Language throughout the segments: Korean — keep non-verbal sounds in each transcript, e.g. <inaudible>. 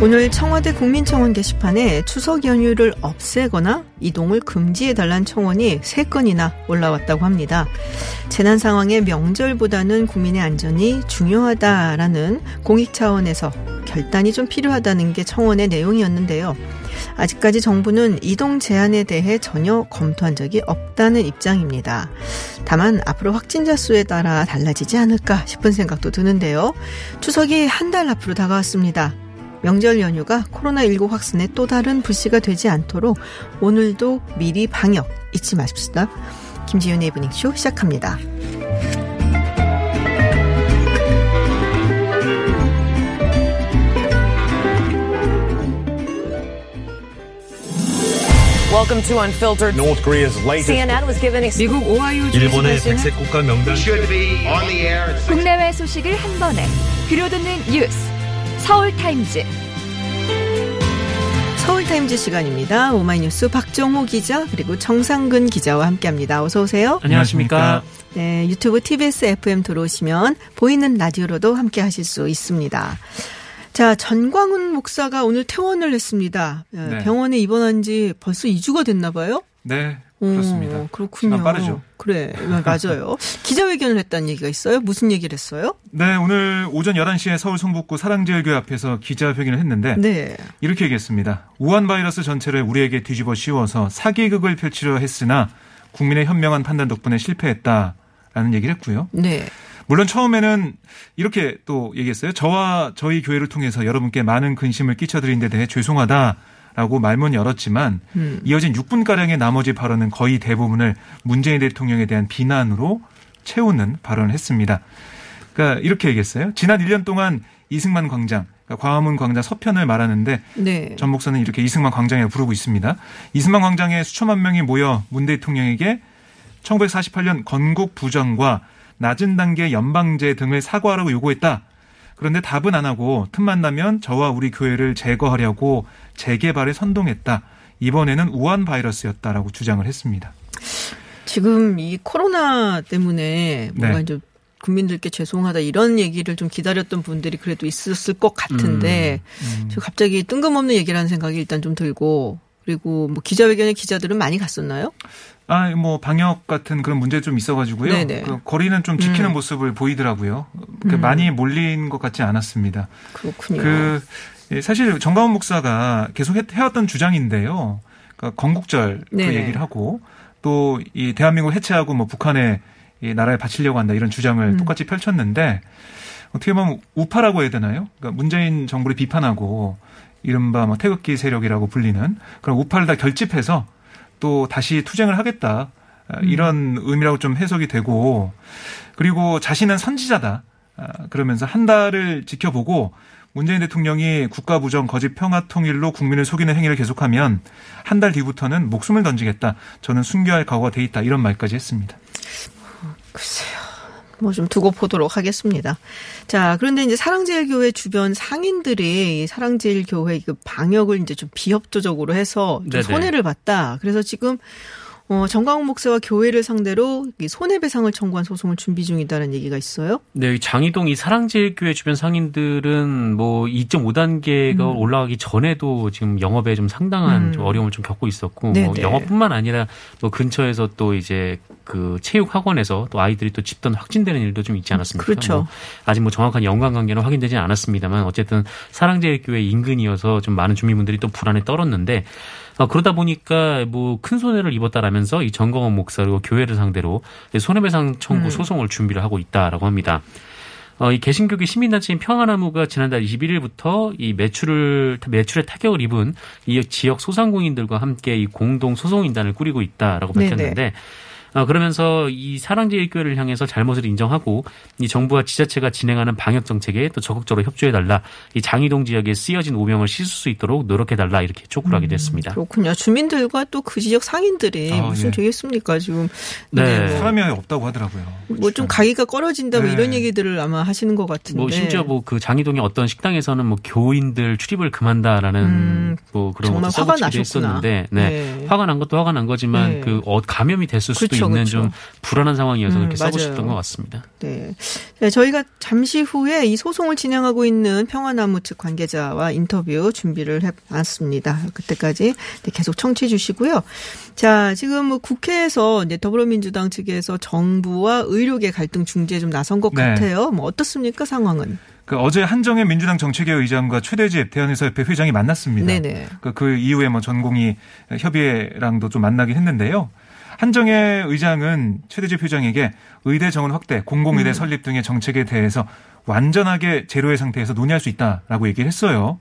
오늘 청와대 국민청원 게시판에 추석 연휴를 없애거나 이동을 금지해달라는 청원이 3건이나 올라왔다고 합니다. 재난 상황에 명절보다는 국민의 안전이 중요하다라는 공익 차원에서 결단이 좀 필요하다는 게 청원의 내용이었는데요. 아직까지 정부는 이동 제한에 대해 전혀 검토한 적이 없다는 입장입니다. 다만 앞으로 확진자 수에 따라 달라지지 않을까 싶은 생각도 드는데요. 추석이 한 달 앞으로 다가왔습니다. 명절 연휴가 코로나19 확산의 또 다른 불씨가 되지 않도록 오늘도 미리 방역 잊지 마십시다. 김지윤의 이브닝쇼 시작합니다. Welcome to Unfiltered. North Korea's latest CNN was given ex- 미국 오하이오 일본의 백색 국가 명단 국내외 소식을 한 번에 들려듣는 뉴스 서울 타임즈 서울타임즈 시간입니다. 오마이뉴스 박정호 기자 그리고 정상근 기자와 함께합니다. 어서 오세요. 안녕하십니까? 네, 유튜브 TBS FM 들어오시면 보이는 라디오로도 함께 하실 수 있습니다. 자, 전광훈 목사가 오늘 퇴원을 했습니다. 예, 네. 병원에 입원한 지 벌써 2주가 됐나 봐요? 네, 오, 그렇습니다. 그렇군요. 시간 빠르죠. 그래, 맞아요. <laughs> 기자회견을 했다는 얘기가 있어요? 무슨 얘기를 했어요? 네, 오늘 오전 11시에 서울 성북구 사랑제일교회 앞에서 기자회견을 했는데 네. 이렇게 얘기했습니다. 우한 바이러스 전체를 우리에게 뒤집어 씌워서 사기극을 펼치려 했으나 국민의 현명한 판단 덕분에 실패했다라는 얘기를 했고요. 네. 물론 처음에는 이렇게 또 얘기했어요. 저와 저희 교회를 통해서 여러분께 많은 근심을 끼쳐드린 데 대해 죄송하다 라고 말문 열었지만 음. 이어진 6분가량의 나머지 발언은 거의 대부분을 문재인 대통령에 대한 비난으로 채우는 발언을 했습니다. 그러니까 이렇게 얘기했어요. 지난 1년 동안 이승만 광장, 그러니까 광화문 광장 서편을 말하는데 네. 전 목사는 이렇게 이승만 광장이라고 부르고 있습니다. 이승만 광장에 수천만 명이 모여 문 대통령에게 1948년 건국 부정과 낮은 단계 연방제 등을 사과하라고 요구했다. 그런데 답은 안 하고 틈만 나면 저와 우리 교회를 제거하려고 재개발에 선동했다. 이번에는 우한 바이러스였다라고 주장을 했습니다. 지금 이 코로나 때문에 뭔가 네. 이제 국민들께 죄송하다 이런 얘기를 좀 기다렸던 분들이 그래도 있었을 것 같은데 음. 저 갑자기 뜬금없는 얘기를 하는 생각이 일단 좀 들고 그리고 뭐 기자회견에 기자들은 많이 갔었나요? 아, 뭐 방역 같은 그런 문제 좀 있어가지고요. 그 거리는 좀 지키는 음. 모습을 보이더라고요. 그 음. 많이 몰린 것 같지 않았습니다. 그렇군요. 그 예, 사실 정가원 목사가 계속 해- 해왔던 주장인데요. 그러니까 건국절 그 네네. 얘기를 하고 또 이 대한민국 해체하고 뭐 북한에 이 나라에 바치려고 한다 이런 주장을 음. 똑같이 펼쳤는데 어떻게 보면 우파라고 해야 되나요? 그러니까 문재인 정부를 비판하고 이른바 뭐 태극기 세력이라고 불리는 그런 우파를 다 결집해서 또 다시 투쟁을 하겠다. 아, 이런 의미라고 좀 해석이 되고 그리고 자신은 선지자다. 아, 그러면서 한 달을 지켜보고 문재인 대통령이 국가 부정 거짓 평화 통일로 국민을 속이는 행위를 계속하면 한 달 뒤부터는 목숨을 던지겠다. 저는 순교할 각오가 돼 있다. 이런 말까지 했습니다. 글쎄요. 뭐 좀 두고 보도록 하겠습니다. 자, 그런데 이제 사랑제일교회 주변 상인들이 이 사랑제일교회 그 방역을 이제 좀 비협조적으로 해서 좀. 손해를 봤다. 그래서 지금 어, 정광훈 목사와 교회를 상대로 이 손해배상을 청구한 소송을 준비 중이다는 얘기가 있어요. 네, 이 장이동 이 사랑제일교회 주변 상인들은 뭐 2.5단계가 올라가기 전에도 지금 영업에 좀 상당한 음. 좀 어려움을 좀 겪고 있었고. 뭐 영업뿐만 아니라 뭐 근처에서 또 이제 그 체육 학원에서 또 아이들이 또 집단 확진되는 일도 좀 있지 않았습니까? 그렇죠. 뭐 아직 뭐 정확한 연관 관계는 확인되지는 않았습니다만 어쨌든 사랑제일교회 인근이어서 좀 많은 주민분들이 또 불안에 떨었는데 어, 그러다 보니까 뭐 큰 손해를 입었다라면서 이 정광원 목사 그리고 교회를 상대로 손해배상 청구 음. 소송을 준비를 하고 있다라고 합니다. 어, 이 개신교계 시민단체인 평화나무가 지난달 21일부터 이 매출을 매출에 타격을 입은 이 지역 소상공인들과 함께 이 공동 소송인단을 꾸리고 있다라고 네네. 밝혔는데 어, 그러면서 이 사랑제일교회를 향해서 잘못을 인정하고 이 정부와 지자체가 진행하는 방역 정책에 또 적극적으로 협조해 달라. 이 장이동 지역에 쓰여진 오명을 씻을 수 있도록 노력해 달라 이렇게 촉구를 하게 됐습니다. 그렇군요. 주민들과 또 그 지역 상인들이 아, 무슨 예. 되겠습니까 지금 네. 뭐, 사람이 아예 없다고 하더라고요. 뭐 좀 가기가 꺼려진다 뭐 네. 이런 얘기들을 아마 하시는 것 같은데. 뭐 심지어 뭐 그 장이동의 어떤 식당에서는 뭐 교인들 출입을 금한다라는 음, 뭐 그런 정말 것도 화가 나셨구나. 했었는데 네. 네. 화가 난 것도 화가 난 거지만 네. 그 어, 감염이 됐을 수도 그렇죠, 있는 그렇죠. 좀 불안한 상황이어서 음, 그렇게 맞아요. 것 같습니다. 네. 네, 저희가 잠시 후에 이 소송을 진행하고 있는 평화나무 측 관계자와 인터뷰 준비를 해봤습니다. 그때까지 네, 계속 청취해 주시고요. 자, 지금 뭐 국회에서 이제 더불어민주당 측에서 정부와 의료계 갈등 중재에 좀 나선 것 네. 같아요. 뭐 어떻습니까 상황은? 그 어제 한정혜 민주당 정책위 의장과 최대집 대한의사협회 회장이 만났습니다. 네네. 그, 그 이후에 뭐 전공이 협의회랑도 좀 만나긴 했는데요. 한정혜 의장은 최대집 회장에게 의대 정원 확대, 공공의대 설립 등의 정책에 대해서 완전하게 제로의 상태에서 논의할 수 있다라고 얘기를 했어요.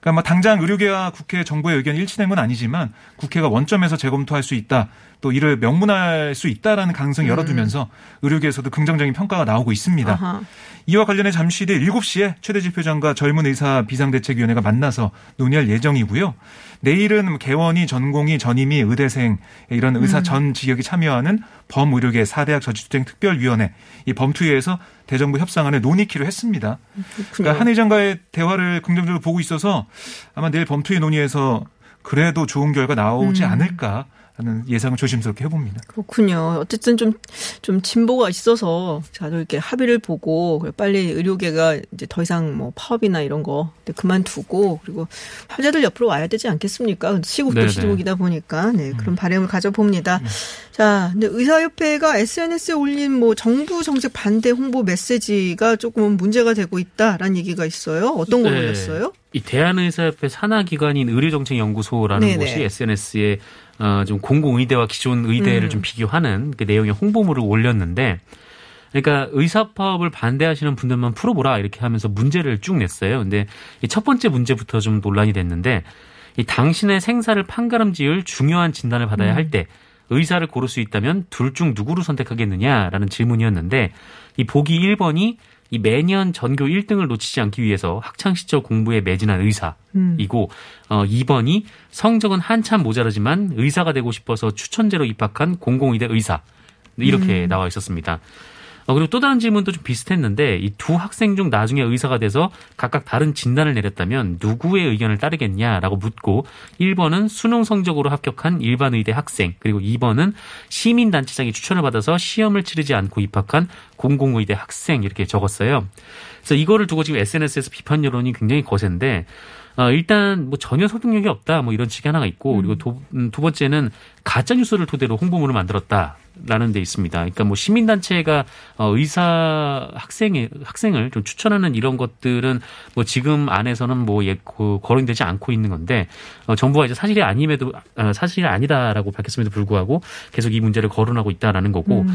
그러니까 뭐 당장 의료계와 국회 정부의 의견이 일치된 건 아니지만 국회가 원점에서 재검토할 수 있다. 또 이를 명문할 수 있다라는 가능성을 열어두면서 의료계에서도 긍정적인 평가가 나오고 있습니다. 아하. 이와 관련해 잠시 뒤 7시에 최대집 회장과 젊은 의사 비상대책위원회가 만나서 논의할 예정이고요. 내일은 개원이 전공이 전임이 의대생 이런 의사 전 지역이 참여하는 범의료계 4대학 저지투쟁 특별위원회 이 범투위에서 대정부 협상안을 논의키로 했습니다. 그러니까 한 의장과의 대화를 긍정적으로 보고 있어서 아마 내일 범투위 논의에서 그래도 좋은 결과 나오지 않을까 하는 예상을 조심스럽게 해봅니다. 그렇군요. 어쨌든 좀, 좀 진보가 있어서 다들 이렇게 합의를 보고 빨리 의료계가 이제 더 이상 뭐 파업이나 이런 거 그만두고 그리고 환자들 옆으로 와야 되지 않겠습니까? 시국도 네네. 시국이다 보니까 네, 그런 바람을 가져봅니다. 자, 근데 의사협회가 SNS에 올린 뭐 정부 정책 반대 홍보 메시지가 조금 문제가 되고 있다라는 얘기가 있어요. 어떤 거 네. 올렸어요? 이 대한의사협회 산하기관인 의료정책연구소라는 네네. 곳이 SNS에 어, 좀 공공의대와 기존 의대를 음. 좀 비교하는 그 내용의 홍보물을 올렸는데 그러니까 의사파업을 반대하시는 분들만 풀어보라 이렇게 하면서 문제를 쭉 냈어요. 근데 이 첫 번째 문제부터 좀 논란이 됐는데 이 당신의 생사를 판가름 지을 중요한 진단을 받아야 할 때 의사를 고를 수 있다면 둘 중 누구를 선택하겠느냐라는 질문이었는데 이 보기 1번이 이 매년 전교 1등을 놓치지 않기 위해서 학창 시절 공부에 매진한 의사이고 어 2번이 성적은 한참 모자라지만 의사가 되고 싶어서 추천제로 입학한 공공의대 의사 이렇게 나와 있었습니다. 어, 그리고 또 다른 질문도 좀 비슷했는데 이 두 학생 중 나중에 의사가 돼서 각각 다른 진단을 내렸다면 누구의 의견을 따르겠냐라고 묻고 1번은 수능 성적으로 합격한 일반 의대 학생 그리고 2번은 시민단체장이 추천을 받아서 시험을 치르지 않고 입학한 공공의대 학생 이렇게 적었어요. 그래서 이거를 두고 지금 SNS에서 비판 여론이 굉장히 거센데 어, 일단 뭐 전혀 설득력이 없다 뭐 이런 측이 하나가 있고 그리고 도- 음, 두 번째는 가짜 뉴스를 토대로 홍보물을 만들었다 라는 데 있습니다. 그러니까 뭐 시민단체가 어, 의사 학생의 학생을 좀 추천하는 이런 것들은 뭐 지금 안에서는 뭐 예, 그, 거론이 되지 않고 있는 건데 어, 정부가 이제 사실이 아님에도 어, 사실이 아니다라고 밝혔음에도 불구하고 계속 이 문제를 거론하고 있다라는 거고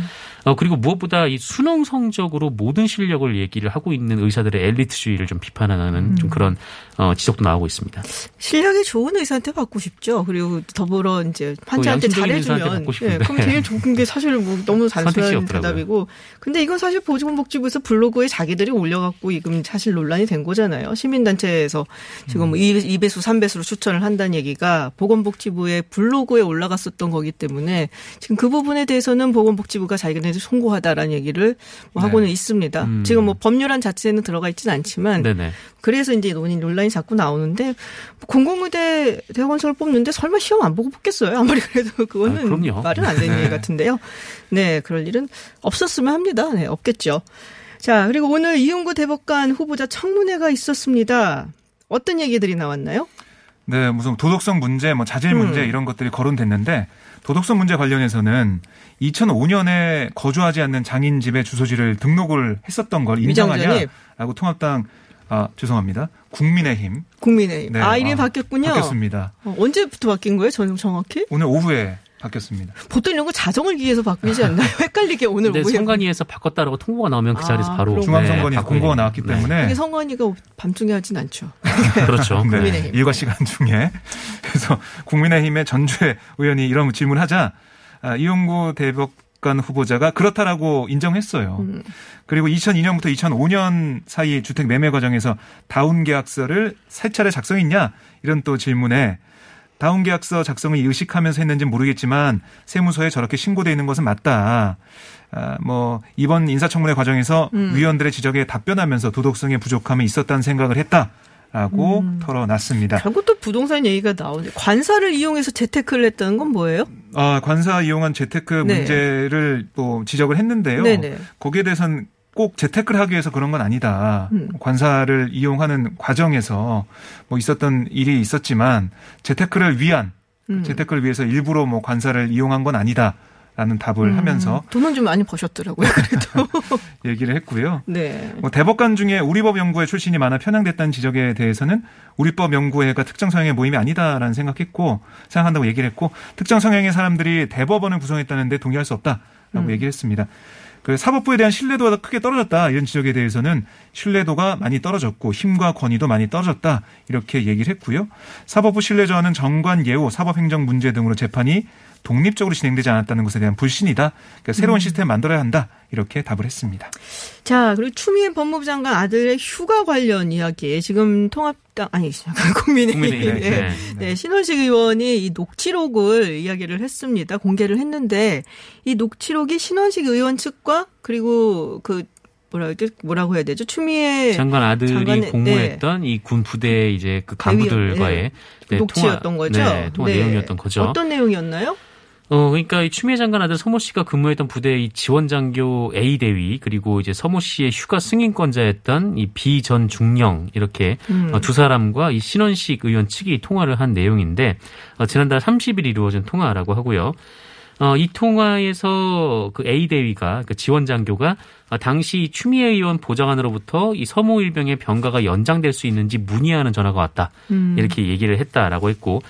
어, 그리고 무엇보다 이 수능 성적으로 모든 실력을 얘기를 하고 있는 의사들의 엘리트주의를 좀 비판하는 좀 그런 어, 지적도 나오고 있습니다. 실력이 좋은 의사한테 받고 싶죠. 그리고 더불어 이제 환자 한테 양심적인 의사한테 잘해주면. 예, 그럼 제일 좋은 게 사실 뭐 너무 단순한. 대답이고. 근데 이건 사실 보건복지부에서 블로그에 자기들이 올려갖고 지금 사실 논란이 된 거잖아요. 시민단체에서 지금 뭐 2배수, 3배수로 추천을 한다는 얘기가 보건복지부의 블로그에 올라갔었던 거기 때문에 지금 그 부분에 대해서는 보건복지부가 자기네들 송고하다라는 얘기를 뭐 네. 하고는 있습니다. 음. 지금 뭐 법률안 자체는 들어가 있지는 않지만 네네. 그래서 이제 논의 논란이 자꾸 나오는데 공공의대 대학원생을 뽑는데 설마 시험 안 보고 뽑겠어요? 아무리 그래도 그거는 아. 말은 안 되는 네. 일 같은데요. 네, 그럴 일은 없었으면 합니다. 네, 없겠죠. 자, 그리고 오늘 이용구 대법관 후보자 청문회가 있었습니다. 어떤 얘기들이 나왔나요? 네, 무슨 도덕성 문제, 뭐 자질 문제 음. 이런 것들이 거론됐는데 도덕성 문제 관련해서는 2005년에 거주하지 않는 장인 집의 주소지를 등록을 했었던 걸. 인정하냐라고 통합당 아 죄송합니다 국민의힘 국민의힘. 네, 아, 이름이 아, 바뀌었군요. 바뀌었습니다. 어, 언제부터 바뀐 거예요? 전 정확히? 오늘 오후에 바뀌었습니다. 보통 이런 거 자정을 기해서 바뀌지 않나요? <laughs> 헷갈리게 오늘 오후에. 선관위에서 바꿨다라고 통보가 나오면 그 아, 자리에서 바로 그럼. 중앙선관위 바꾸게 공고가. 나왔기 네. 때문에 이게 선관위가 밤중에 하진 않죠. <laughs> 그렇죠. 네, 국민의힘. 일과 시간 중에 그래서 국민의힘의 전주의 의원이 이런 질문하자 아, 이용구 대법 대법관 후보자가 그렇다라고 인정했어요. 그리고 2002년부터 2005년 사이 주택 매매 과정에서 다운 계약서를 세 차례 작성했냐 이런 또 질문에 다운 계약서 작성을 의식하면서 했는지 는 모르겠지만 세무서에 저렇게 신고돼 있는 것은 맞다. 아, 뭐 이번 인사청문회 과정에서 위원들의 지적에 답변하면서 도덕성의 부족함이 있었다는 생각을 했다 라고 털어놨습니다. 결국 또 부동산 얘기가 나오는데 관사를 이용해서 재테크를 했다는 건 뭐예요? 아, 관사 이용한 재테크 네. 문제를 또 지적을 했는데요. 네네. 거기에 대해서는 꼭 재테크를 하기 위해서 그런 건 아니다. 음. 관사를 이용하는 과정에서 뭐 있었던 일이 있었지만 재테크를 위한 음. 재테크를 위해서 일부러 뭐 관사를 이용한 건 아니다. 라는 답을 음. 하면서 돈은 좀 많이 버셨더라고요. 그래도. <laughs> 얘기를 했고요. 네. 뭐 대법관 중에 우리법 연구회 출신이 많아 편향됐다는 지적에 대해서는 우리법 연구회가 특정 성향의 모임이 아니다라는 생각했고 생각한다고 얘기를 했고 특정 성향의 사람들이 대법원을 구성했다는데 동의할 수 없다라고 음. 얘기를 했습니다. 그 사법부에 대한 신뢰도가 크게 떨어졌다 이런 지적에 대해서는 신뢰도가 많이 떨어졌고 힘과 권위도 많이 떨어졌다 이렇게 얘기를 했고요. 사법부 신뢰 저하는 정관 예우, 사법행정 문제 등으로 재판이 독립적으로 진행되지 않았다는 것에 대한 불신이다. 그러니까 새로운 시스템을 만들어야 한다. 이렇게 답을 했습니다. 자, 그리고 추미애 법무부 장관 아들의 휴가 관련 이야기. 지금 통합당, 아니, 국민의힘. <laughs> 국민의힘, 네. 네. 네, 신원식 의원이 이 녹취록을 이야기를 했습니다. 공개를 했는데, 이 녹취록이 신원식 의원 측과, 그리고 그, 뭐라 고 뭐라고 해야 되죠? 추미애 장관 아들이 장관의- 공모했던 이군 부대 이제 그 간부들과의 네, 녹취였던 통화, 거죠? 네, 통화 네. 내용이었던 거죠. 어떤 내용이었나요? 어, 그러니까 이 추미애 장관 아들 서모 씨가 근무했던 부대 이 지원 장교 A 대위 그리고 이제 서모 씨의 휴가 승인권자였던 이 B 전 중령 이렇게 음. 어, 두 사람과 이 신원식 의원 측이 통화를 한 내용인데 어, 지난달 30일 이루어진 통화라고 하고요. 어, 이 통화에서 그 A 대위가 그 지원 장교가 아, 당시 추미애 의원 보좌관으로부터 이 서모 일병의 병가가 연장될 수 있는지 문의하는 전화가 왔다. 음. 이렇게 얘기를 했다라고 했고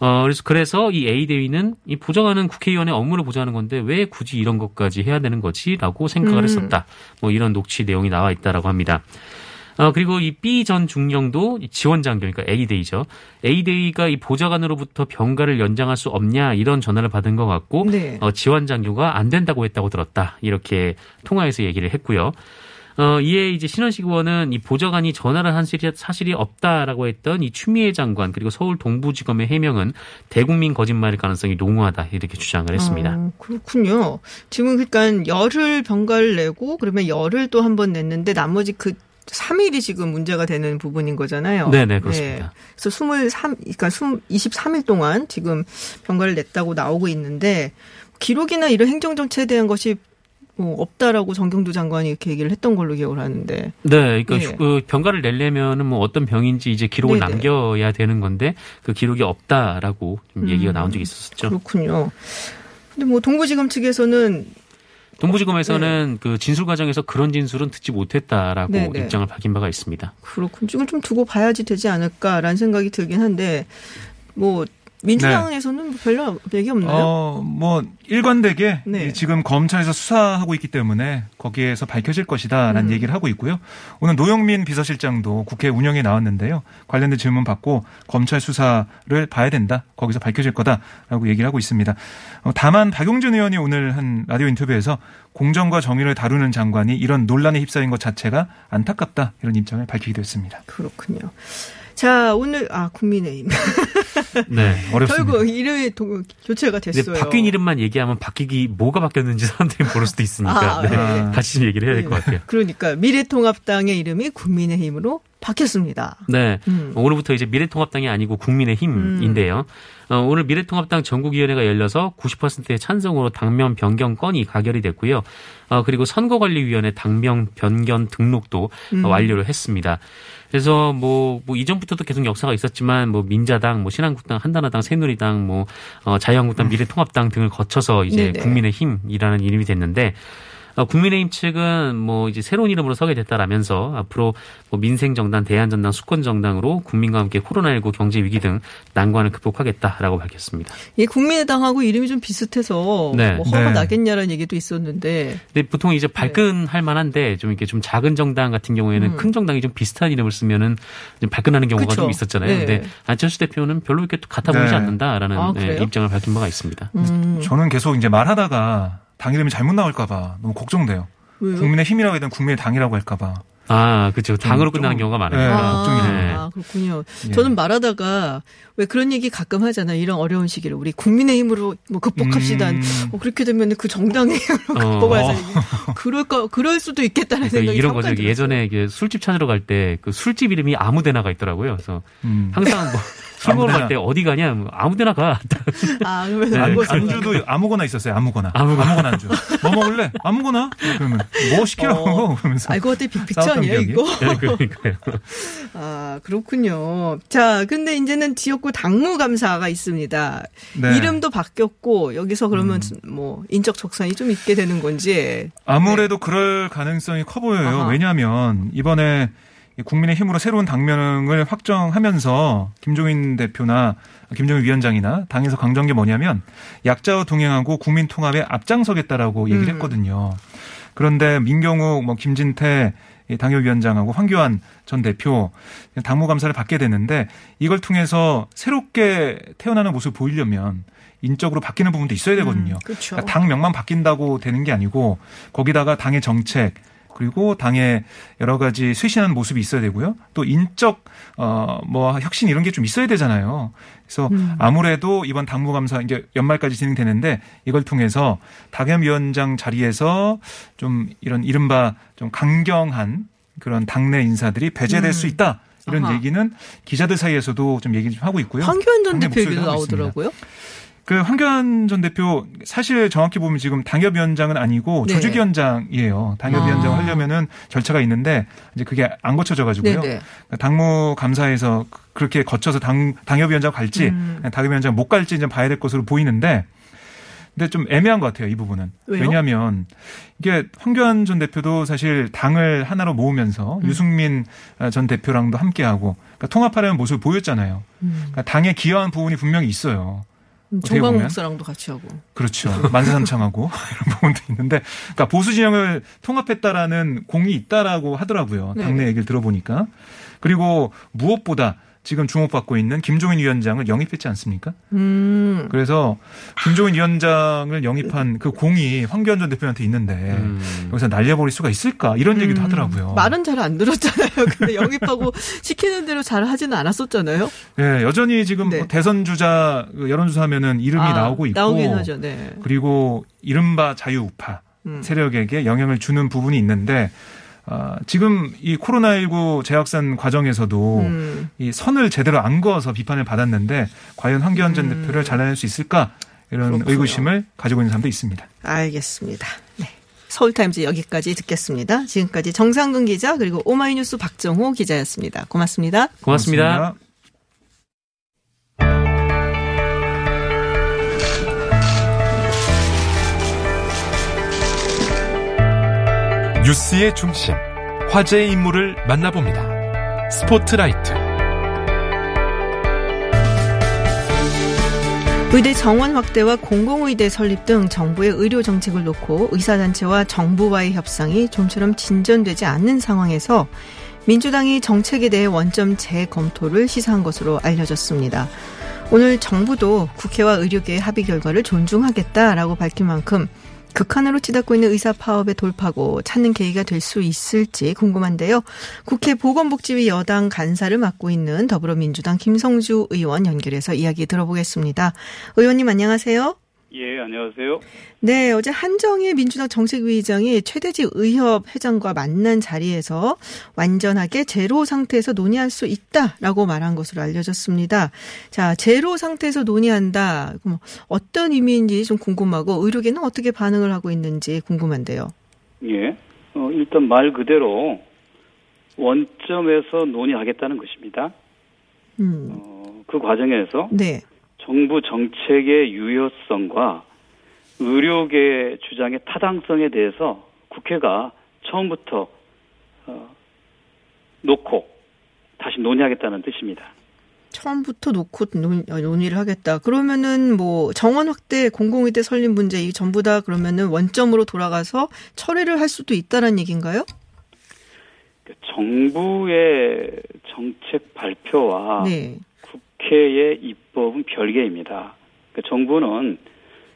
어, 그래서, 그래서 이 A 대위는 이 보좌관은 국회의원의 업무를 보좌하는 건데 왜 굳이 이런 것까지 해야 되는 거지? 라고 생각을 음. 했었다. 뭐 이런 녹취 내용이 나와 있다라고 합니다. 어, 그리고 이 B 전 중령도 이 지원장교, 그러니까 A 대위죠. A 대위가 이 보좌관으로부터 병가를 연장할 수 없냐 이런 전화를 받은 것 같고 네. 어, 지원장교가 안 된다고 했다고 들었다. 이렇게 통화에서 얘기를 했고요. 어, 이에 이제 신원식 의원은 이 보좌관이 전화를 한 사실이, 사실이 없다라고 했던 이 추미애 장관 그리고 서울 동부지검의 해명은 대국민 거짓말일 가능성이 농후하다 이렇게 주장을 했습니다. 어, 그렇군요. 지금 그러니까 열흘 병가를 내고 그러면 열흘 또 한 번 냈는데 나머지 그 3일이 지금 문제가 되는 부분인 거잖아요. 네네, 그렇습니다. 그래서 23, 그러니까 20, 23일 동안 지금 병가를 냈다고 나오고 있는데 기록이나 이런 행정정치에 대한 것이 뭐 없다라고 정경두 장관이 이렇게 얘기를 했던 걸로 기억을 하는데. 네, 그러니까 그 병가를 내려면은 뭐 어떤 병인지 이제 기록을 네네. 남겨야 되는 건데 그 기록이 없다라고 좀 얘기가 나온 적이 있었죠. 음. 그렇군요. 근데 뭐 동부지검 측에서는 동부지검에서는 그 진술 과정에서 그런 진술은 듣지 못했다라고 네네. 입장을 밝힌 바가 있습니다. 그렇군. 이걸 좀 두고 봐야지 되지 않을까라는 생각이 들긴 한데 뭐 민주당에서는 뭐 별로 얘기 없나요? 어, 뭐 일관되게 네. 이 지금 검찰에서 수사하고 있기 때문에 거기에서 밝혀질 것이다라는 음. 얘기를 하고 있고요. 오늘 노영민 비서실장도 국회 운영에 나왔는데요. 관련된 질문 받고 검찰 수사를 봐야 된다. 거기서 밝혀질 거다라고 얘기를 하고 있습니다. 어, 다만 박용진 의원이 오늘 한 라디오 인터뷰에서 공정과 정의를 다루는 장관이 이런 논란에 휩싸인 것 자체가 안타깝다 이런 입장을 밝히기도 했습니다. 그렇군요. 자, 오늘, 아, 국민의힘. <laughs> 네. 어렵습니다. 결국 이름이 도- 교체가 됐어요. 바뀐 이름만 얘기하면 바뀌기 뭐가 바뀌었는지 사람들이 모를 수도 있으니까 아, 네. 네. 같이 좀 얘기를 해야 될 것 같아요. 그러니까 미래통합당의 이름이 국민의힘으로 바뀌었습니다. 네. 음. 오늘부터 이제 미래통합당이 아니고 국민의힘인데요. 어, 오늘 미래통합당 전국위원회가 열려서 90%의 찬성으로 당면 변경 건이 가결이 됐고요. 어, 그리고 선거관리위원회 당명 변경 등록도 음. 어, 완료를 했습니다. 그래서 뭐, 뭐 이전부터도 계속 역사가 있었지만 뭐 민자당, 뭐 신한국당, 한나라당, 새누리당, 뭐 어, 자유한국당, 미래통합당 등을 거쳐서 이제 음. 네네. 국민의힘이라는 이름이 됐는데 어, 국민의힘 측은 뭐 이제 새로운 이름으로 서게 됐다라면서 앞으로 뭐 민생정당, 대한정당, 수권정당으로 국민과 함께 코로나19 경제 위기 등 난관을 극복하겠다라고 밝혔습니다. 이 국민의당하고 이름이 좀 비슷해서 네. 뭐 허가 네. 나겠냐라는 얘기도 있었는데 근데 보통 이제 발끈할 만한데 좀 이렇게 좀 작은 정당 같은 경우에는 네. 음. 큰 정당이 좀 비슷한 이름을 쓰면은 좀 발끈하는 경우가 그쵸. 좀 있었잖아요. 네. 근데 안철수 대표는 별로 이렇게 또 같아 보이지 네. 않는다라는 아, 예, 그래요? 입장을 밝힌 바가 있습니다. 음. 저는 계속 이제 말하다가 당 이름이 잘못 나올까봐 너무 걱정돼요. 왜요? 국민의 힘이라고 해야 되나 국민의 당이라고 할까봐. 아, 그렇죠. 당으로 좀- 끝나는 경우가 네, 많아요. 아, 걱정이네요. 아, 그렇군요. 예. 저는 말하다가 왜 그런 얘기 가끔 하잖아요. 이런 어려운 시기를 우리 국민의힘으로 뭐 극복합시다. 음. 뭐 그렇게 되면 그 정당의 힘으로 <laughs> 어. 극복하자. 그럴 거 그럴 수도 있겠다는 그러니까 생각이 이런 거죠. 예전에 이게 술집 찾으러 갈 때 그 술집 이름이 아무데나 가 있더라고요. 그래서 음. 항상 뭐 <laughs> 술 먹으러 갈 아무데나. 때 어디 가냐? 뭐 아무데나 가. <laughs> 아, 그러면서 네. 안 벗어. 안주도 아무거나 있었어요. 아무거나. 아무거나. 안주. 뭐 먹을래? 아무거나. 그러면 뭐 시키라고 어. 그러면서. 알고 봤더니 빅픽처 기억이? 이거? 네, 그러니까요. <laughs> 아, 그렇군요. 자, 근데 이제는 지역구 당무감사가 있습니다. 네. 이름도 바뀌었고, 여기서 그러면 뭐, 인적 척산이 좀 있게 되는 건지. 아무래도 그럴 가능성이 커 보여요. 아하. 왜냐하면 이번에 국민의 힘으로 새로운 당명을 확정하면서 김종인 대표나 김종인 위원장이나 당에서 강조한 게 뭐냐면 약자와 동행하고 국민 통합에 앞장서겠다라고 얘기를 음. 했거든요. 그런데 민경욱, 뭐 김진태 이 당협위원장하고 황교안 전 대표 당무 감사를 받게 되는데 이걸 통해서 새롭게 태어나는 모습을 보이려면 인적으로 바뀌는 부분도 있어야 되거든요. 그렇죠. 그러니까 당 명만 바뀐다고 되는 게 아니고 거기다가 당의 정책 그리고 당의 여러 가지 쇄신하는 모습이 있어야 되고요. 또 인적 어뭐 혁신 이런 게 좀 있어야 되잖아요. 그래서 음. 아무래도 이번 당무감사 이제 연말까지 진행되는데 이걸 통해서 당협 위원장 자리에서 좀 이런 이른바 좀 강경한 그런 당내 인사들이 배제될 음. 수 있다. 이런 아하. 얘기는 기자들 사이에서도 좀 얘기 좀 하고 있고요. 황교안 전 대표 얘기도 하고 있습니다. 그 황교안 전 대표 사실 정확히 보면 지금 당협위원장은 아니고 네. 조직위원장이에요. 당협위원장 아. 을 하려면은 절차가 있는데 이제 그게 안 거쳐져 가지고요. 네네. 당무 감사에서 그렇게 거쳐서 당 당협위원장 갈지 음. 당협위원장 못 갈지 이제 봐야 될 것으로 보이는데 근데 좀 애매한 것 같아요 이 부분은 왜요? 왜냐하면 이게 황교안 전 대표도 사실 당을 하나로 모으면서 음. 유승민 전 대표랑도 함께하고 그러니까 통합하려는 모습을 보였잖아요. 음. 그러니까 당에 기여한 부분이 분명히 있어요. 정광 보면? 목사랑도 같이 하고. 그렇죠. 만세삼창하고 <laughs> 이런 부분도 있는데, 그러니까 보수 진영을 통합했다라는 공이 있다라고 하더라고요. 네. 당내 얘기를 들어보니까. 그리고 무엇보다 지금 주목받고 있는 김종인 위원장을 영입했지 않습니까? 음. 그래서 김종인 위원장을 영입한 그 공이 황교안 전 대표한테 있는데 음. 여기서 날려버릴 수가 있을까 이런 얘기도 음. 하더라고요. 말은 잘 안 들었잖아요. 근데 영입하고 <laughs> 시키는 대로 잘 하지는 않았었잖아요. 네, 여전히 지금 네. 뭐 대선 주자 그 여론조사하면은 이름이 아, 나오고 있고 나오긴 하죠. 네. 그리고 이른바 자유우파 음. 세력에게 영향을 주는 부분이 있는데 아, 지금 이 코로나19 재확산 과정에서도 음. 이 선을 제대로 안 그어서 비판을 받았는데 과연 황교안 전 음. 대표를 잘라낼 수 있을까 이런 그렇군요. 의구심을 가지고 있는 사람도 있습니다. 알겠습니다. 네. 서울타임즈 여기까지 듣겠습니다. 지금까지 정상근 기자 그리고 오마이뉴스 박정호 기자였습니다. 고맙습니다. 고맙습니다. 뉴스의 중심, 화제의 인물을 만나봅니다. 스포트라이트. 의대 정원 확대와 공공의대 설립 등 정부의 의료 정책을 놓고 의사단체와 정부와의 협상이 좀처럼 진전되지 않는 상황에서 민주당이 정책에 대해 원점 재검토를 시사한 것으로 알려졌습니다. 오늘 정부도 국회와 의료계의 합의 결과를 존중하겠다라고 밝힌 만큼 극한으로 치닫고 있는 의사 파업의 돌파고 찾는 계기가 될 수 있을지 궁금한데요. 국회 보건복지위 여당 간사를 맡고 있는 더불어민주당 김성주 의원 연결해서 이야기 들어보겠습니다. 의원님 안녕하세요. 예, 안녕하세요. 네, 어제 한정희 민주당 정책위의장이 최대직 의협 회장과 만난 자리에서 완전하게 제로 상태에서 논의할 수 있다라고 말한 것으로 알려졌습니다. 자, 제로 상태에서 논의한다. 그럼 어떤 의미인지 좀 궁금하고 의료계는 어떻게 반응을 하고 있는지 궁금한데요. 예. 어, 일단 말 그대로 원점에서 논의하겠다는 것입니다. 음, 어, 그 과정에서 네. 정부 정책의 유효성과 의료계 주장의 타당성에 대해서 국회가 처음부터 어, 놓고 다시 논의하겠다는 뜻입니다. 처음부터 놓고 논, 어, 논의를 하겠다. 그러면은 뭐 정원 확대, 공공의대 설립 문제 이 전부 다 그러면은 원점으로 돌아가서 처리를 할 수도 있다는 얘기인가요? 그 정부의 정책 발표와 네. 국회의 입법은 별개입니다. 그 정부는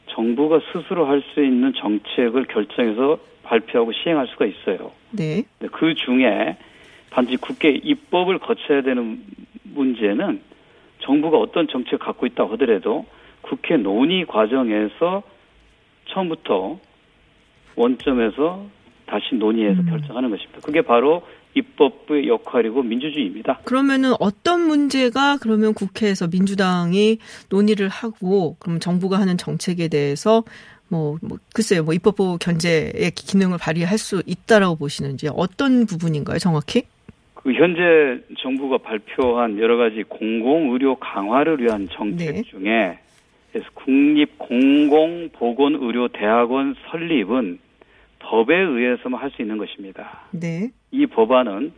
정부가 스스로 할 수 있는 정책을 결정해서 발표하고 시행할 수가 있어요. 네. 그 중에 단지 국회 입법을 거쳐야 되는 문제는 정부가 어떤 정책을 갖고 있다고 하더라도 국회 논의 과정에서 처음부터 원점에서 다시 논의해서 음. 결정하는 것입니다. 그게 바로 입법부의 역할이고 민주주의입니다. 그러면은 어떤 문제가 그러면 국회에서 민주당이 논의를 하고 그럼 정부가 하는 정책에 대해서 뭐, 뭐 글쎄요, 뭐 입법부 견제의 기능을 발휘할 수 있다라고 보시는지 어떤 부분인가요, 정확히? 그 현재 정부가 발표한 여러 가지 공공 의료 강화를 위한 정책 네. 중에 그래서 국립 공공보건의료대학원 설립은 법에 의해서만 할 수 있는 것입니다. 네, 이 법안은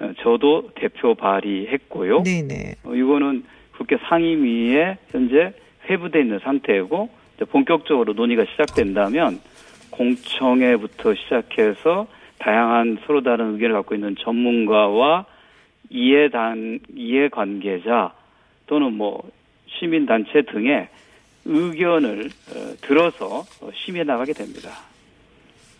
어, 저도 대표 발의했고요. 네, 네. 어, 이거는 국회 상임위에 현재 회부돼 있는 상태이고 본격적으로 논의가 시작된다면 공청회부터 시작해서 다양한 서로 다른 의견을 갖고 있는 전문가와 이해단 이해 관계자 또는 뭐 시민 단체 등의 의견을 어, 들어서 어, 심의해 나가게 됩니다.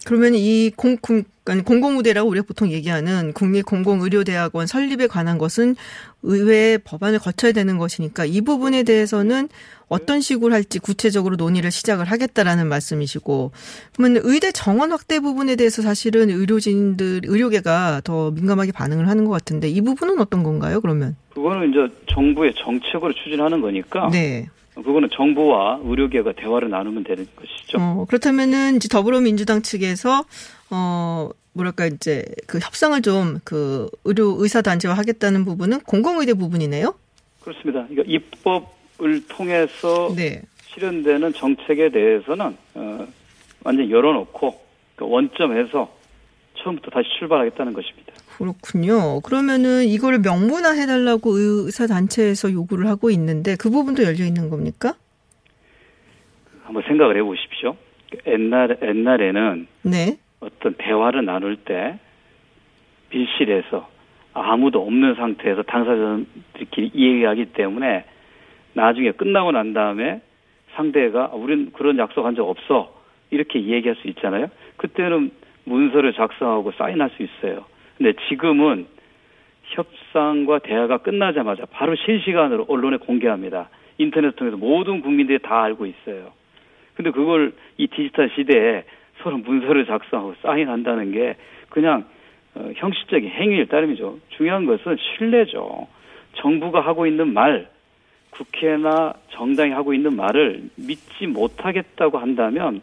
그러면 이 공, 공, 아니, 공공의대라고 우리가 보통 얘기하는 국립공공의료대학원 설립에 관한 것은 의회 법안을 거쳐야 되는 것이니까 이 부분에 대해서는 어떤 식으로 할지 구체적으로 논의를 시작을 하겠다라는 말씀이시고 그러면 의대 정원 확대 부분에 대해서 사실은 의료진들 의료계가 더 민감하게 반응을 하는 것 같은데 이 부분은 어떤 건가요? 그러면 그거는 이제 정부의 정책으로 추진하는 거니까 네. 그거는 정부와 의료계가 대화를 나누면 되는 것이죠. 어, 그렇다면은 이제 더불어민주당 측에서 어 뭐랄까 이제 그 협상을 좀 그 의료 의사 단체와 하겠다는 부분은 공공의대 부분이네요. 그렇습니다. 그러니까 입법을 통해서 네. 실현되는 정책에 대해서는 어, 완전 히 열어놓고 그 원점에서 처음부터 다시 출발하겠다는 것입니다. 그렇군요. 그러면은 이거를 명문화 해달라고 의사 단체에서 요구를 하고 있는데 그 부분도 열려 있는 겁니까? 한번 생각을 해보십시오. 옛날 옛날에는 네. 어떤 대화를 나눌 때 밀실에서 아무도 없는 상태에서 당사자들끼리 이야기하기 때문에 나중에 끝나고 난 다음에 상대가 아, 우린 그런 약속한 적 없어 이렇게 얘기할 수 있잖아요. 그때는 문서를 작성하고 사인할 수 있어요. 근데 지금은 협상과 대화가 끝나자마자 바로 실시간으로 언론에 공개합니다. 인터넷 통해서 모든 국민들이 다 알고 있어요. 근데 그걸 이 디지털 시대에 서로 문서를 작성하고 사인한다는 게 그냥 어, 형식적인 행위일 따름이죠. 중요한 것은 신뢰죠. 정부가 하고 있는 말, 국회나 정당이 하고 있는 말을 믿지 못하겠다고 한다면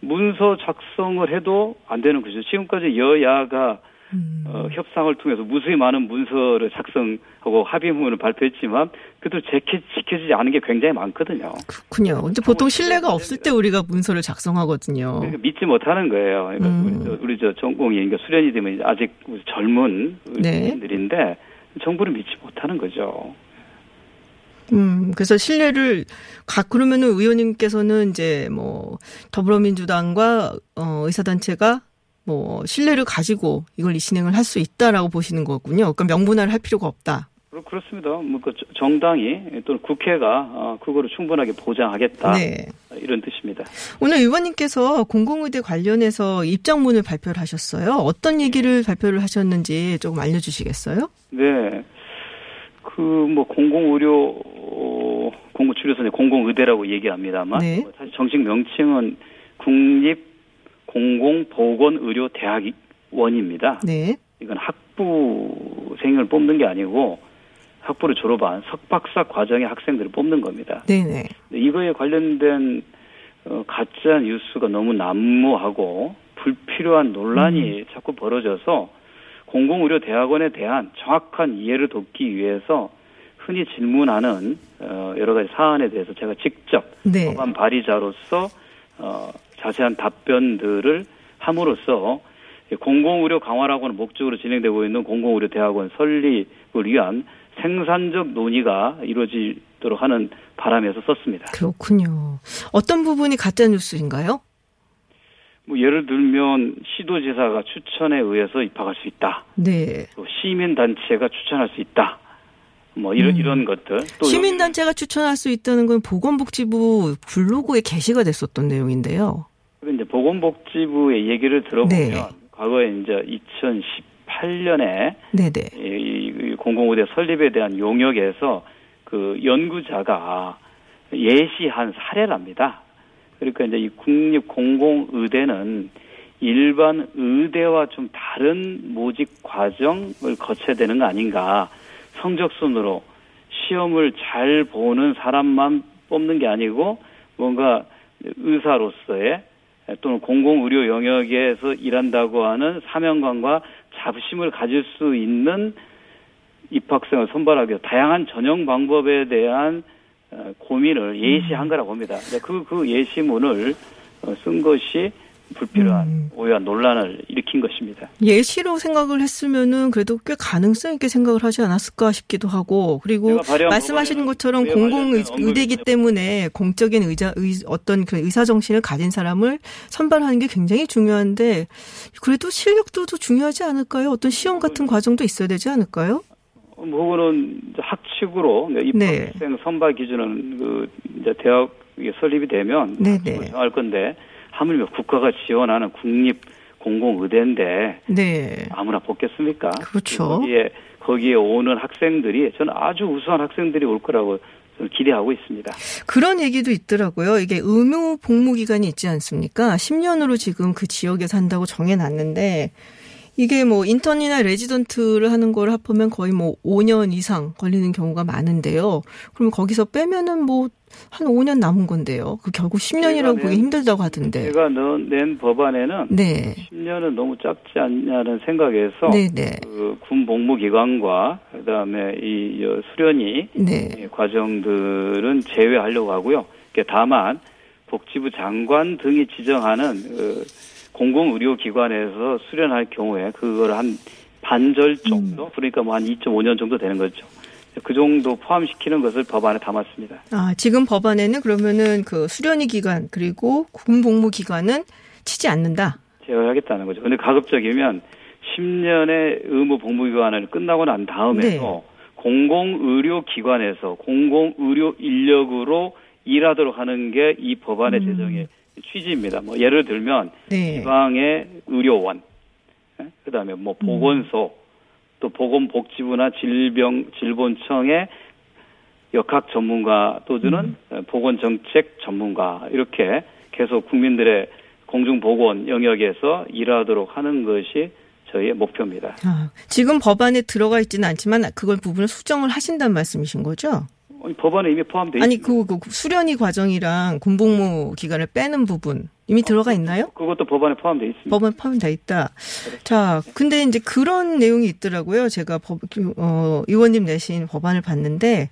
문서 작성을 해도 안 되는 거죠. 지금까지 여야가 음. 어, 협상을 통해서 무수히 많은 문서를 작성하고 합의문을 발표했지만 그래도 지켜, 지켜지지 않은 게 굉장히 많거든요. 그렇군요. 근데 보통 신뢰가 없을 때 우리가 문서를 작성하거든요. 그러니까 믿지 못하는 거예요. 그러니까 음. 우리, 저, 우리 저 전공이 그러니까 수련이 되면 아직 젊은 네. 분들인데 정부를 믿지 못하는 거죠. 음, 그래서 신뢰를 각 그러면은 의원님께서는 이제 뭐 더불어민주당과 어 의사단체가 뭐 신뢰를 가지고 이걸 진행을 할 수 있다라고 보시는 거군요. 그러니까 명분화를 할 필요가 없다. 그렇- 그렇습니다. 뭐 그 정당이 또는 국회가 어, 그거를 충분하게 보장하겠다 네. 이런 뜻입니다. 오늘 의원님께서 공공의대 관련해서 입장문을 발표를 하셨어요. 어떤 얘기를 발표를 하셨는지 조금 알려주시겠어요? 네. 그 뭐 공공의료 이제 공공의대라고 얘기합니다만 네. 뭐 사실 정식 명칭은 국립 공공보건의료대학원입니다. 네. 이건 학부생을 뽑는 게 아니고 학부를 졸업한 석박사 과정의 학생들을 뽑는 겁니다. 네네. 근데 이거에 관련된 어, 가짜 뉴스가 너무 난무하고 불필요한 논란이 자꾸 벌어져서 공공의료 대학원에 대한 정확한 이해를 돕기 위해서 흔히 질문하는 어, 여러 가지 사안에 대해서 제가 직접 네. 법안 발의자로서 어, 자세한 답변들을 함으로써 공공의료 강화라고는 목적으로 진행되고 있는 공공의료 대학원 설립을 위한 생산적 논의가 이루어지도록 하는 바람에서 썼습니다. 그렇군요. 어떤 부분이 가짜 뉴스인가요? 뭐 예를 들면 시도지사가 추천에 의해서 입학할 수 있다. 네. 또 시민 단체가 추천할 수 있다. 뭐 이런 이런 것들 또 시민단체가 추천할 수 있다는 건 보건복지부 블로그에 게시가 됐었던 내용인데요. 그리고 이제 보건복지부의 얘기를 들어보면 네. 과거에 이제 2018년에 네네. 이 공공의대 설립에 대한 용역에서 그 연구자가 예시한 사례랍니다. 그러니까 이제 이 국립 공공의대는 일반 의대와 좀 다른 모집 과정을 거쳐야 되는 거 아닌가. 성적 순으로 시험을 잘 보는 사람만 뽑는 게 아니고 뭔가 의사로서의 또는 공공의료 영역에서 일한다고 하는 사명감과 자부심을 가질 수 있는 입학생을 선발하기 위해 다양한 전형 방법에 대한 어, 고민을 예시한 거라고 봅니다. 그, 그 예시문을 어, 쓴 것이 불필요한 음. 오해와 논란을 일으킨 것입니다. 예시로 생각을 했으면은 그래도 꽤 가능성 있게 생각을 하지 않았을까 싶기도 하고 그리고 말씀하시는 것처럼 공공 의대이기. 때문에 공적인 의자 의, 어떤 그 의사 정신을 가진 사람을 선발하는 게 굉장히 중요한데 그래도 실력도 도 중요하지 않을까요? 어떤 시험 같은 과정도 있어야 되지 않을까요? 뭐 그거는 학칙으로 네. 입학생 선발 기준은 그 이제 대학이 설립이 되면 네네. 학칙으로 정할 건데 하물며 국가가 지원하는 국립 공공의대인데 네. 아무나 뽑겠습니까? 그렇죠. 거기에 거기에 오는 학생들이 저는 아주 우수한 학생들이 올 거라고 기대하고 있습니다. 그런 얘기도 있더라고요. 이게 의무 복무 기간이 있지 않습니까? 10년으로 지금 그 지역에 산다고 정해놨는데 이게 뭐 인턴이나 레지던트를 하는 걸 합하면 거의 뭐 5년 이상 걸리는 경우가 많은데요. 그럼 거기서 빼면은 뭐 한 5년 남은 건데요. 그 결국 10년이라고 제가 보기 낸- 힘들다고 하던데. 제가 넣- 낸 법안에는 네. 10년은 너무 짧지 않냐는 생각에서 네네. 그군 복무 기관과 그다음에 이 어, 수련이 네. 이 과정들은 제외하려고 하고요. 다만 복지부 장관 등이 지정하는 어, 공공의료기관에서 수련할 경우에 그걸 한 반절 정도, 그러니까 뭐 한 2.5년 정도 되는 거죠. 그 정도 포함시키는 것을 법안에 담았습니다. 아, 지금 법안에는 그러면은 그 수련이 기간 그리고 군 복무 기간은 치지 않는다. 제어하겠다는 거죠. 근데 가급적이면 10년의 의무 복무 기간을 끝나고 난 다음에도 네. 공공의료기관에서 공공의료 인력으로 일하도록 하는 게 이 법안의 음. 제정의 취지입니다. 뭐 예를 들면 네. 지방의 의료원, 예? 그다음에 뭐 음. 보건소, 또 보건복지부나 질병 질본청의 역학 전문가 또는 음. 보건정책 전문가 이렇게 계속 국민들의 공중보건 영역에서 일하도록 하는 것이 저희의 목표입니다. 아, 지금 법안에 들어가 있지는 않지만 그걸 부분을 수정을 하신다는 말씀이신 거죠? 아니, 법안에 이미 포함되어 아니. 그, 그 수련이 과정이랑 군복무 기간을 빼는 부분 이미 들어가 있나요? 그것도 법안에 포함되어 있습니다. 법은 포함돼 있다. 자, 근데 이제 그런 내용이 있더라고요. 제가 법, 어, 의원님 내신 법안을 봤는데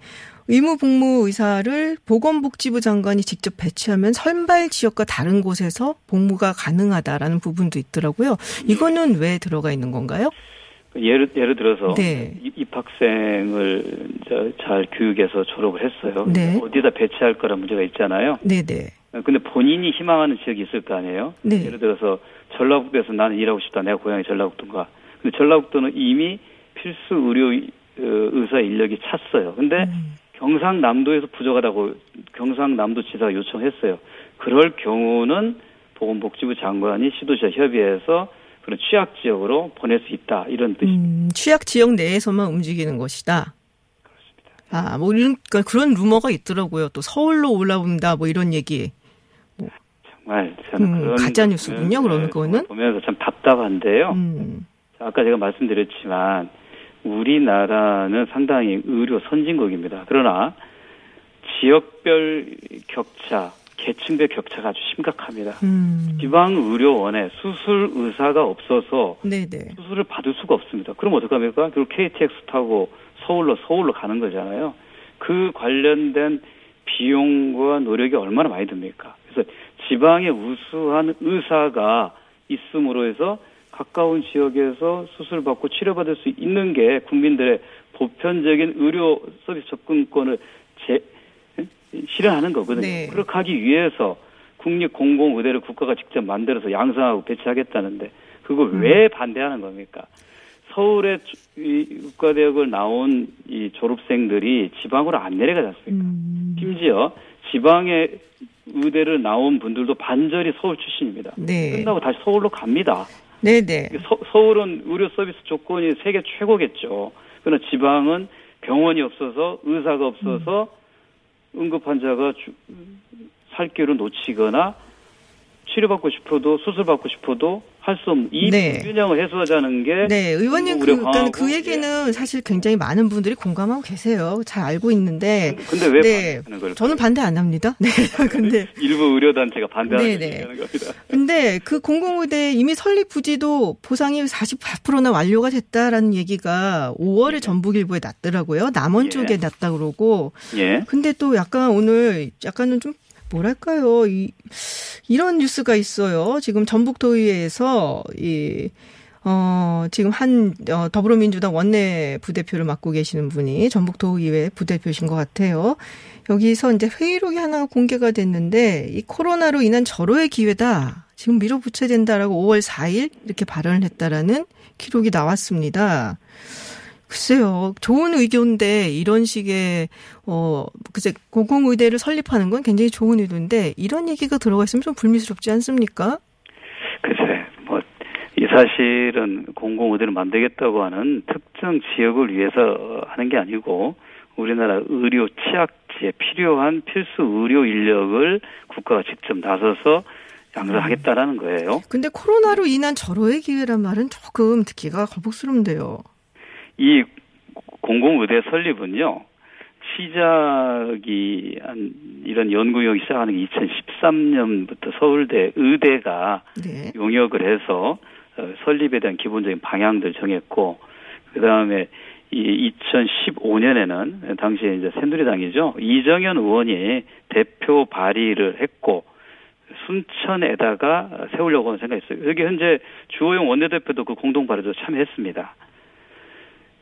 의무복무 의사를 보건복지부 장관이 직접 배치하면 선발 지역과 다른 곳에서 복무가 가능하다라는 부분도 있더라고요. 이거는 왜 들어가 있는 건가요? 예를 예를 들어서 네. 입- 입학생을 잘 교육해서 졸업을 했어요. 네. 어디다 배치할 거란 문제가 있잖아요. 네네. 근데 본인이 희망하는 지역이 있을 거 아니에요. 네. 예를 들어서 전라북도에서 나는 일하고 싶다. 내가 고향이 전라북도인가. 근데 전라북도는 이미 필수 의료 어, 의사 인력이 찼어요. 근데 음. 경상남도에서 부족하다고 경상남도 지사가 요청했어요. 그럴 경우는 보건복지부 장관이 시도지와 협의해서 그런 취약 지역으로 보낼 수 있다 이런 뜻입니다. 음, 취약 지역 내에서만 움직이는 것이다. 아, 뭐 이런 그러니까 그런 루머가 있더라고요. 또 서울로 올라온다 뭐 이런 얘기. 정말 저는 음, 그런 가짜 거 뉴스군요, 그러면 네, 그거는? 보면서 참 답답한데요. 음. 아까 제가 말씀드렸지만 우리나라는 상당히 의료 선진국입니다. 그러나 지역별 격차, 계층별 격차가 아주 심각합니다. 음. 지방 의료원에 수술 의사가 없어서 네네. 수술을 받을 수가 없습니다. 그럼 어떡합니까? 그리고 KTX 타고 서울로 서울로 가는 거잖아요. 그 관련된 비용과 노력이 얼마나 많이 듭니까? 그래서 지방에 우수한 의사가 있음으로 해서 가까운 지역에서 수술 받고 치료받을 수 있는 게 국민들의 보편적인 의료 서비스 접근권을 제, 실현하는 거거든요. 네. 그렇게 하기 위해서 국립 공공 의대를 국가가 직접 만들어서 양성하고 배치하겠다는데 그걸 왜 반대하는 겁니까? 서울의 의과대학을 나온 이 졸업생들이 지방으로 안 내려가지 않습니까? 음. 심지어 지방의 의대를 나온 분들도 반절이 서울 출신입니다. 네. 끝나고 다시 서울로 갑니다. 네네. 서, 서울은 의료 서비스 조건이 세계 최고겠죠. 그러나 지방은 병원이 없어서 의사가 없어서 응급 환자가 주- 살 길을 놓치거나 치료받고 싶어도 수술받고 싶어도 할수 없는 이 네. 균형을 해소하자는 게 네, 의원님 그, 그러니까 그 얘기는 사실 굉장히 많은 분들이 공감하고 계세요. 잘 알고 있는데. 근데 왜 네, 반대하는 걸까요? 저는 반대 안 합니다. <laughs> 네, 근데 <laughs> 일부 의료 단체가 반대하는 네, 네. 겁니다. 근데 그 공공의대 이미 설립 부지도 보상이 48%나 완료가 됐다라는 얘기가 5월에 전북일보에 났더라고요. 남원 예. 쪽에 났다 그러고. 예. 근데 또 약간 오늘 약간은 좀 뭐랄까요. 이 이런 뉴스가 있어요. 지금 전북도의회에서 이 어, 지금 한, 어, 더불어민주당 원내 부대표를 맡고 계시는 분이 전북도의회 부대표신 것 같아요. 여기서 이제 회의록이 하나 공개가 됐는데, 이 코로나로 인한 절호의 기회다. 지금 밀어붙여야 된다라고 5월 4일 이렇게 발언을 했다라는 기록이 나왔습니다. 글쎄요, 좋은 의도인데 이런 식의 어 글쎄 공공의대를 설립하는 건 굉장히 좋은 의도인데 이런 얘기가 들어가 있으면 좀 불미스럽지 않습니까? 글쎄, 뭐, 이 사실은 공공의대를 만들겠다고 하는 특정 지역을 위해서 하는 게 아니고, 우리나라 의료 취약지에 필요한 필수 의료 인력을 국가가 직접 나서서 양성하겠다라는 거예요. 근데 코로나로 인한 절호의 기회란 말은 조금 듣기가 거북스럽네요. 이 공공의대 설립은요, 시작이 한 이런 연구용이 시작하는 게 2013년부터 서울대 의대가 네. 용역을 해서 어, 설립에 대한 기본적인 방향들 정했고 그 다음에 이 2015년에는 당시에 이제 새누리당이죠 이정현 의원이 대표 발의를 했고 순천에다가 세우려고 하는 생각했어요. 여기 현재 주호영 원내대표도 그 공동 발의도 참여했습니다.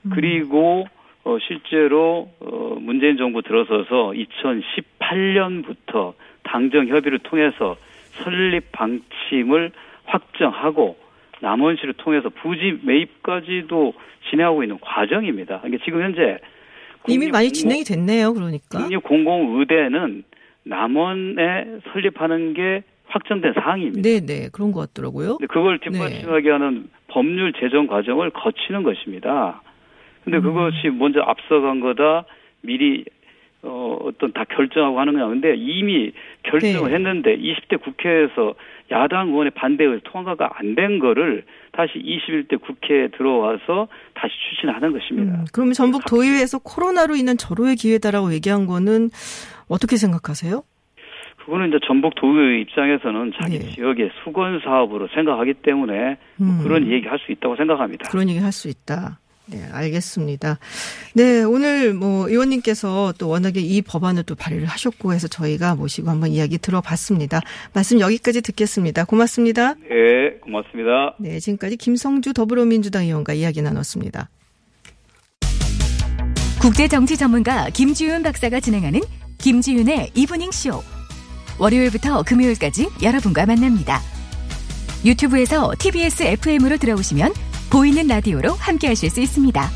그리고 어, 실제로 어, 문재인 정부 들어서서 2018년부터 당정 협의를 통해서 설립 방침을 확정하고 남원시를 통해서 부지 매입까지도 진행하고 있는 과정입니다. 그러니까 지금 현재 이미 많이 진행이 됐네요. 그러니까. 국립공공의대는 남원에 설립하는 게 확정된 사항입니다. 네, 네. 그런 것 같더라고요. 그걸 뒷받침하게 하는 법률 제정 과정을 거치는 것입니다. 근데 음. 그것이 먼저 앞서간 거다. 미리 어, 어떤 다 결정하고 하는 거냐. 근데 이미 결정을 네. 했는데 20대 국회에서 야당 의원의 반대에 의해서 통과가 안 된 거를 다시 21대 국회에 들어와서 다시 추진하는 것입니다. 음, 그러면 전북 도의회에서 코로나로 인한 절호의 기회다라고 얘기한 거는 어떻게 생각하세요? 그거는 이제 전북 도의 입장에서는 자기 네. 지역의 수건 사업으로 생각하기 때문에 뭐 음. 그런 얘기 할 수 있다고 생각합니다. 그런 얘기 할 수 있다. 네, 알겠습니다. 네, 오늘 뭐 의원님께서 또 워낙에 이 법안을 또 발의를 하셨고 해서 저희가 모시고 한번 이야기 들어봤습니다. 말씀 여기까지 듣겠습니다. 고맙습니다. 네, 고맙습니다. 네, 지금까지 김성주 더불어민주당 의원과 이야기 나눴습니다. 국제정치 전문가 김지윤 박사가 진행하는 김지윤의 이브닝 쇼. 월요일부터 금요일까지 여러분과 만납니다. 유튜브에서 TBS FM으로 들어오시면 보이는 라디오로 함께 하실 수 있습니다.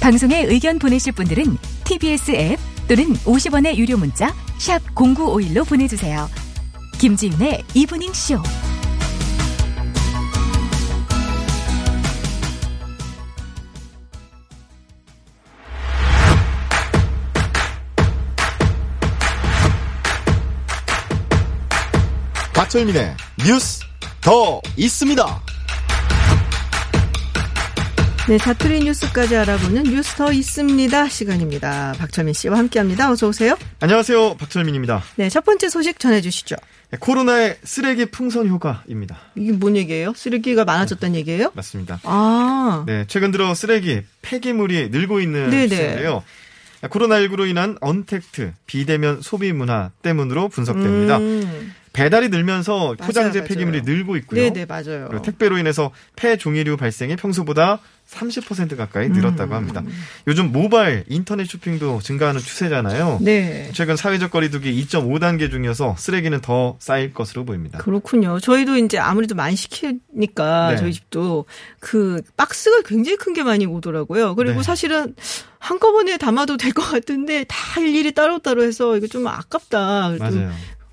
방송에 의견 보내실 분들은 TBS 앱 또는 50원의 유료 문자 샵 #0951로 보내주세요. 김지윤의 이브닝 쇼. 박철민의 뉴스 더 있습니다. 네, 자투리 뉴스까지 알아보는 뉴스 더 있습니다. 시간입니다. 박철민 씨와 함께합니다. 어서 오세요. 안녕하세요. 박철민입니다. 네, 첫 번째 소식 전해주시죠. 네, 코로나의 쓰레기 풍선 효과입니다. 이게 뭔 얘기예요? 쓰레기가 많아졌다는 얘기예요? 맞습니다. 아, 네, 최근 들어 쓰레기, 폐기물이 늘고 있는. 시대인데요. 코로나19로 인한 언택트, 비대면 소비 문화 때문으로 분석됩니다. 음, 배달이 늘면서 포장재 맞아요, 폐기물이. 늘고 있고요. 네, 네, 맞아요. 택배로 인해서 폐 종이류 발생이 평소보다 30% 가까이 늘었다고 음. 합니다. 요즘 모바일 인터넷 쇼핑도 증가하는 추세잖아요. 네. 최근 사회적 거리두기 2.5단계 중이어서 쓰레기는 더 쌓일 것으로 보입니다. 그렇군요. 저희도 이제 아무래도 많이 시키니까 네. 저희 집도 그 박스가 굉장히 큰 게 많이 오더라고요. 그리고 네. 사실은 한꺼번에 담아도 될 것 같은데 다 일일이 따로따로 해서 이거 좀 아깝다. 좀 맞아요.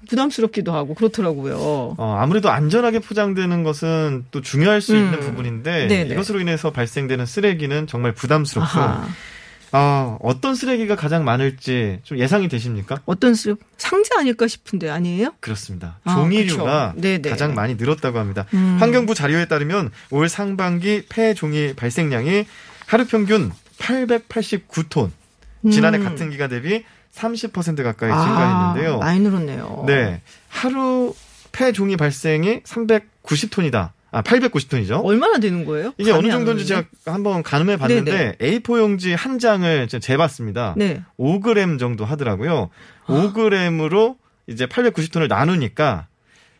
부담스럽기도 하고 그렇더라고요. 어, 아무래도 안전하게 포장되는 것은 또 중요할 수 있는 음. 부분인데 네네. 이것으로 인해서 발생되는 쓰레기는 정말 부담스럽고 아하. 아, 어떤 쓰레기가 가장 많을지 좀 예상이 되십니까? 어떤 수 상자 아닐까 싶은데 아니에요? 그렇습니다. 아, 종이류가 그쵸. 네네. 가장 많이 늘었다고 합니다. 음. 환경부 자료에 따르면 올 상반기 폐 종이 발생량이 하루 평균 889톤. 지난해 음. 같은 기간 대비 30% 가까이 아, 증가했는데요. 많이 늘었네요. 네. 하루 폐 종이 발생이 390톤이다. 아, 890톤이죠. 얼마나 되는 거예요? 이게 어느 안 정도인지? 제가 한번 가늠해 봤는데 A4 용지 한 장을 재봤습니다. 네. 5g 정도 하더라고요. 5g으로 이제 890톤을 나누니까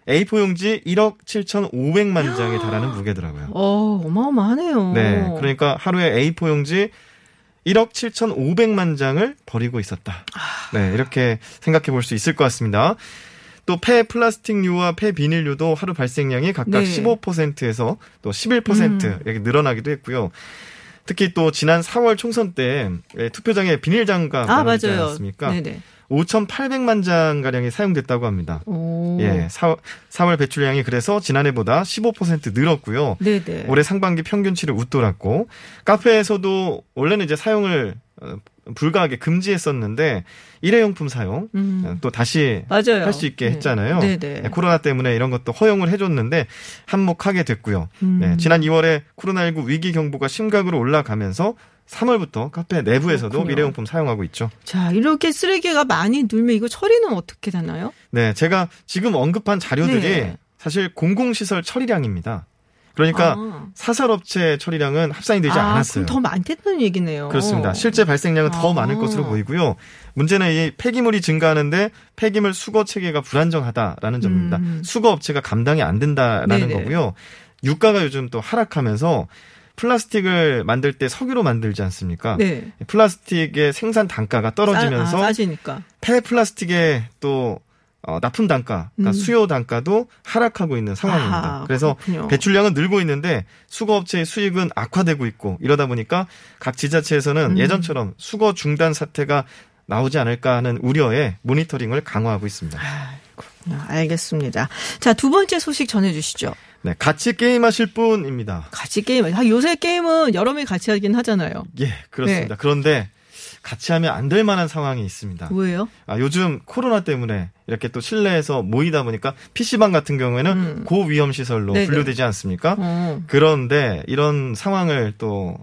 A4 용지 1억 7,500만 장에 달하는 무게더라고요. 어, 어마어마하네요. 네. 그러니까 하루에 A4 용지 1억 7,500만 장을 버리고 있었다. 네, 이렇게 생각해 볼 수 있을 것 같습니다. 또 폐 플라스틱류와 폐 비닐류도 하루 발생량이 각각 네. 15%에서 또 11% 음. 이렇게 늘어나기도 했고요. 특히 또 지난 4월 총선 때 예, 투표장에 비닐 장갑 아, 맞아요. 않았습니까? 네네. 5,800만 장 가량이 사용됐다고 합니다. 오. 예, 4, 4월 배출량이 그래서 지난해보다 15% 늘었고요. 네네. 올해 상반기 평균치를 웃돌았고 카페에서도 원래는 이제 사용을 어, 불가하게 금지했었는데 일회용품 사용 음. 어, 또 다시. 할 수 있게 네. 했잖아요. 네네. 네, 코로나 때문에 이런 것도 허용을 해줬는데 한몫하게 됐고요. 음. 네, 지난 2월에 코로나19 위기 경보가 심각으로 올라가면서 3월부터 카페 내부에서도 그렇군요. 일회용품 사용하고 있죠. 자, 이렇게 쓰레기가 많이 늘면 이거 처리는 어떻게 되나요? 네, 제가 지금 언급한 자료들이 네. 사실 공공시설 처리량입니다. 그러니까 아. 사설업체 처리량은 합산이 되지 아, 않았어요. 더 많다는 얘기네요. 그렇습니다. 실제 발생량은 더 아. 많을 것으로 보이고요. 문제는 이 폐기물이 증가하는데 폐기물 수거 체계가 불안정하다라는 점입니다. 음. 수거 업체가 감당이 안 된다라는 네네. 거고요. 유가가 요즘 또 하락하면서 플라스틱을 만들 때 석유로 만들지 않습니까? 네. 플라스틱의 생산 단가가 떨어지면서 싸, 아, 싸지니까. 폐 플라스틱의 또 어, 납품 단가, 그러니까 음. 수요 단가도 하락하고 있는 상황입니다. 아하, 그래서 그렇군요. 배출량은 늘고 있는데 수거업체의 수익은 악화되고 있고 이러다 보니까 각 지자체에서는 음. 예전처럼 수거 중단 사태가 나오지 않을까 하는 우려에 모니터링을 강화하고 있습니다. 아, 알겠습니다. 자, 두 번째 소식 전해주시죠. 네, 같이 게임하실 분입니다. 같이 게임. 아, 요새 게임은 여러 명이 같이 하긴 하잖아요. 예, 그렇습니다. 네. 그런데 같이 하면 안 될 만한 상황이 있습니다. 왜요? 아, 요즘 코로나 때문에 이렇게 또 실내에서 모이다 보니까 PC방 같은 경우에는 음. 고위험 시설로 네네. 분류되지 않습니까? 어. 그런데 이런 상황을 또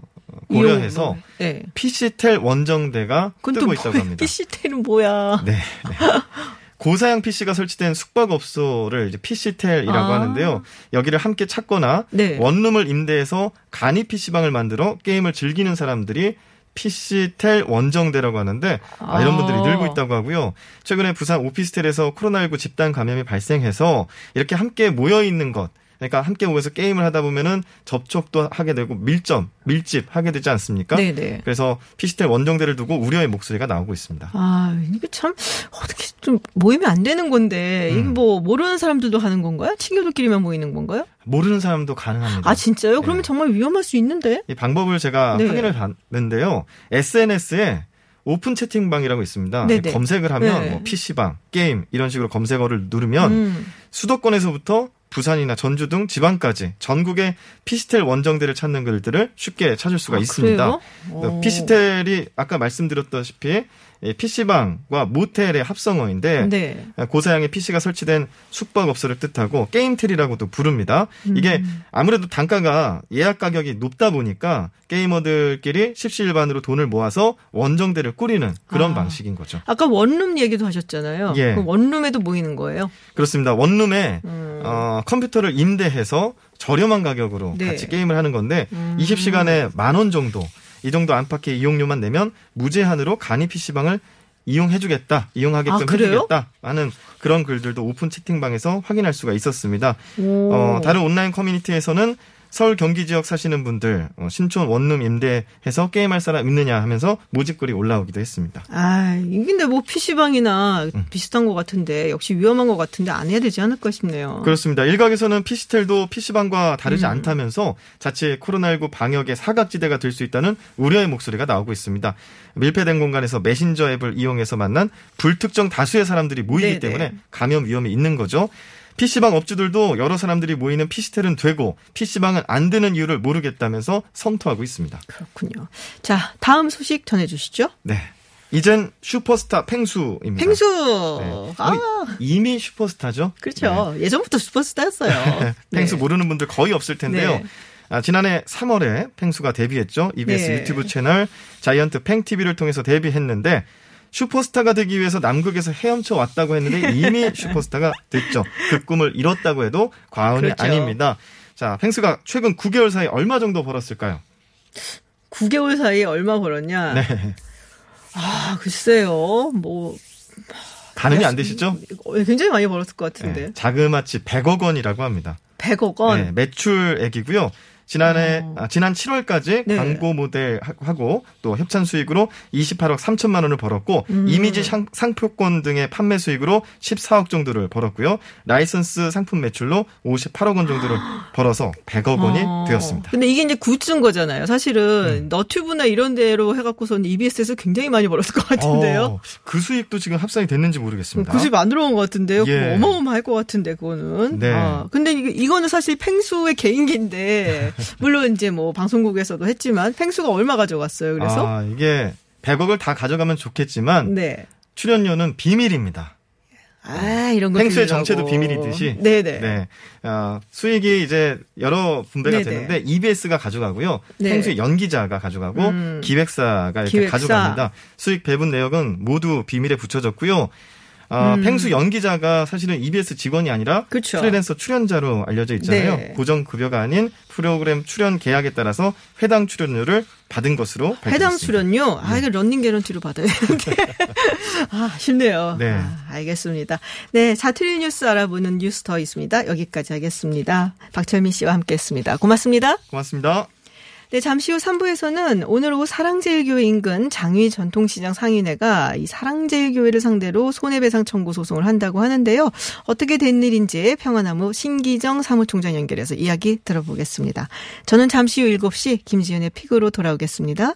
고려해서 네. PC텔 원정대가 뜨고 또 있다고? 합니다. PC텔은 뭐야? 네. 네. <laughs> 고사양 PC가 설치된 숙박업소를 이제 PC텔이라고 아. 하는데요. 여기를 함께 찾거나 네. 원룸을 임대해서 간이 PC방을 만들어 게임을 즐기는 사람들이 PC텔 원정대라고 하는데 아, 이런 분들이 아. 늘고 있다고 하고요. 최근에 부산 오피스텔에서 코로나19 집단 감염이 발생해서 이렇게 함께 모여 있는 것 그러니까 함께 모여서 게임을 하다 보면은 접촉도 하게 되고 밀점, 밀집 하게 되지 않습니까? 네네. 그래서 PC텔 원정대를 두고 우려의 목소리가 나오고 있습니다. 아, 이게 참, 어떻게 좀 모이면 안 되는 건데, 이게 음. 뭐, 모르는 사람들도 하는 건가요? 친구들끼리만 모이는 건가요? 모르는 사람도 가능합니다. 아, 진짜요? 그러면 네. 정말 위험할 수 있는데? 이 방법을 제가 네. 확인을 봤는데요. SNS에 오픈 채팅방이라고 있습니다. 네네. 검색을 하면 네. 뭐 PC방, 게임 이런 식으로 검색어를 누르면 음. 수도권에서부터 부산이나 전주 등 지방까지 전국의 피시텔 원정대를 찾는 글들을 쉽게 찾을 수가 아, 있습니다. 오. 피시텔이 아까 말씀드렸다시피 이 PC방과 모텔의 합성어인데 네. 고사양의 PC가 설치된 숙박업소를 뜻하고 게임텔이라고도 부릅니다. 이게 음. 아무래도 단가가 예약 가격이 높다 보니까 게이머들끼리 십시일반으로 돈을 모아서 원정대를 꾸리는 그런 아. 방식인 거죠. 아까 원룸 얘기도 하셨잖아요. 예. 원룸에도 모이는 거예요? 그렇습니다. 원룸에 음. 어, 컴퓨터를 임대해서 저렴한 가격으로 네. 같이 게임을 하는 건데 음. 20시간에 만 원 정도 이 정도 안팎의 이용료만 내면 무제한으로 간이 PC방을 이용해주겠다, 이용하게끔 아? 해주겠다 하는 그런 글들도 오픈 채팅방에서 확인할 수가 있었습니다. 오. 어, 다른 온라인 커뮤니티에서는 서울 경기 지역 사시는 분들 어, 신촌 원룸 임대해서 게임할 사람 있느냐 하면서 모집글이 올라오기도 했습니다. 아, 이게 근데 뭐 PC방이나 음. 비슷한 것 같은데 역시 위험한 것 같은데 안 해야 되지 않을까 싶네요. 그렇습니다. 일각에서는 PC텔도 PC방과 다르지 음. 않다면서 자칫 코로나19 방역의 사각지대가 될 수 있다는 우려의 목소리가 나오고 있습니다. 밀폐된 공간에서 메신저 앱을 이용해서 만난 불특정 다수의 사람들이 모이기 네네. 때문에 감염 위험이 있는 거죠. PC방 업주들도 여러 사람들이 모이는 PC텔은 되고 PC방은 안 되는 이유를 모르겠다면서 성토하고 있습니다. 그렇군요. 자, 다음 소식 전해 주시죠. 네. 이젠 슈퍼스타 팽수입니다. 팽수. 네. 아, 이미 슈퍼스타죠. 그렇죠. 예전부터 슈퍼스타였어요. <laughs> 네. 팽수 네. 모르는 분들 거의 없을 텐데요. 네. 아, 지난해 3월에 팽수가 데뷔했죠. EBS 네. 유튜브 채널 자이언트 팽TV를 통해서 데뷔했는데 슈퍼스타가 되기 위해서 남극에서 헤엄쳐 왔다고 했는데 <laughs> 이미 슈퍼스타가 됐죠. 그 꿈을 이뤘다고 해도 과언이 그렇죠. 아닙니다. 자, 팽수가 최근 9개월 사이 얼마 정도 벌었을까요? 9개월 사이에 얼마 벌었냐? 네. 아, 글쎄요. 뭐 가늠이 안 되시죠? 어, 굉장히 많이 벌었을 것 같은데. 네, 자그마치 100억 원이라고 합니다. 100억 원. 네, 매출액이고요. 지난해 아, 지난 7월까지 네. 광고 모델 하- 하고 또 협찬 수익으로 28억 3천만 원을 벌었고 음. 이미지 상, 상표권 등의 판매 수익으로 14억 정도를 벌었고요. 라이선스 상품 매출로 58억 원 정도를 <gasps> 벌어서 100억 원이 어. 되었습니다. 근데 이게 이제 굿즈인 거잖아요. 사실은 너튜브나 이런 데로 해 갖고서는 EBS에서 굉장히 많이 벌었을 것 같은데요. 어, 그 수익도 지금 합산이 됐는지 모르겠습니다. 굿즈 안 들어온 것 같은데요. 예. 어마어마할 것 같은데 그거는. 네. 아, 근데 이거, 이거는 사실 팽수의 개인기인데 <laughs> 물론 이제 뭐 방송국에서도 했지만 팽수가 얼마 가져갔어요. 그래서 아, 이게 100억을 다 가져가면 좋겠지만 네. 출연료는 비밀입니다. 아 이런 거 들으려고. 정체도 비밀이듯이 네네. 네. 어, 수익이 이제 여러 분배가 네네. 되는데 EBS가 가져가고요. 네. 팽수의 연기자가 가져가고 음. 기획사가 이렇게 기획사. 가져갑니다. 수익 배분 내역은 모두 비밀에 붙여졌고요. 어, 음. 팽수 연기자가 사실은 EBS 직원이 아니라 그쵸. 프리랜서 출연자로 알려져 있잖아요. 네. 고정 급여가 아닌 프로그램 출연 계약에 따라서 회당 출연료를 받은 것으로 밝혀졌습니다. 해당 출연료? 아, 이거 런닝 개런티로 받아야 되는데. <laughs> 아, 쉽네요. 네. 아, 알겠습니다. 네, 자투리 뉴스 알아보는 뉴스 더 있습니다. 여기까지 하겠습니다. 박철민 씨와 함께 했습니다. 고맙습니다. 고맙습니다. 네, 잠시 후 3부에서는 오늘 오후 사랑제일교회 인근 장위 전통시장 상인회가 이 사랑제일교회를 상대로 손해배상 청구 소송을 한다고 하는데요. 어떻게 된 일인지 평화나무 신기정 사무총장 연결해서 이야기 들어보겠습니다. 저는 잠시 후 7시 김지은의 픽으로 돌아오겠습니다.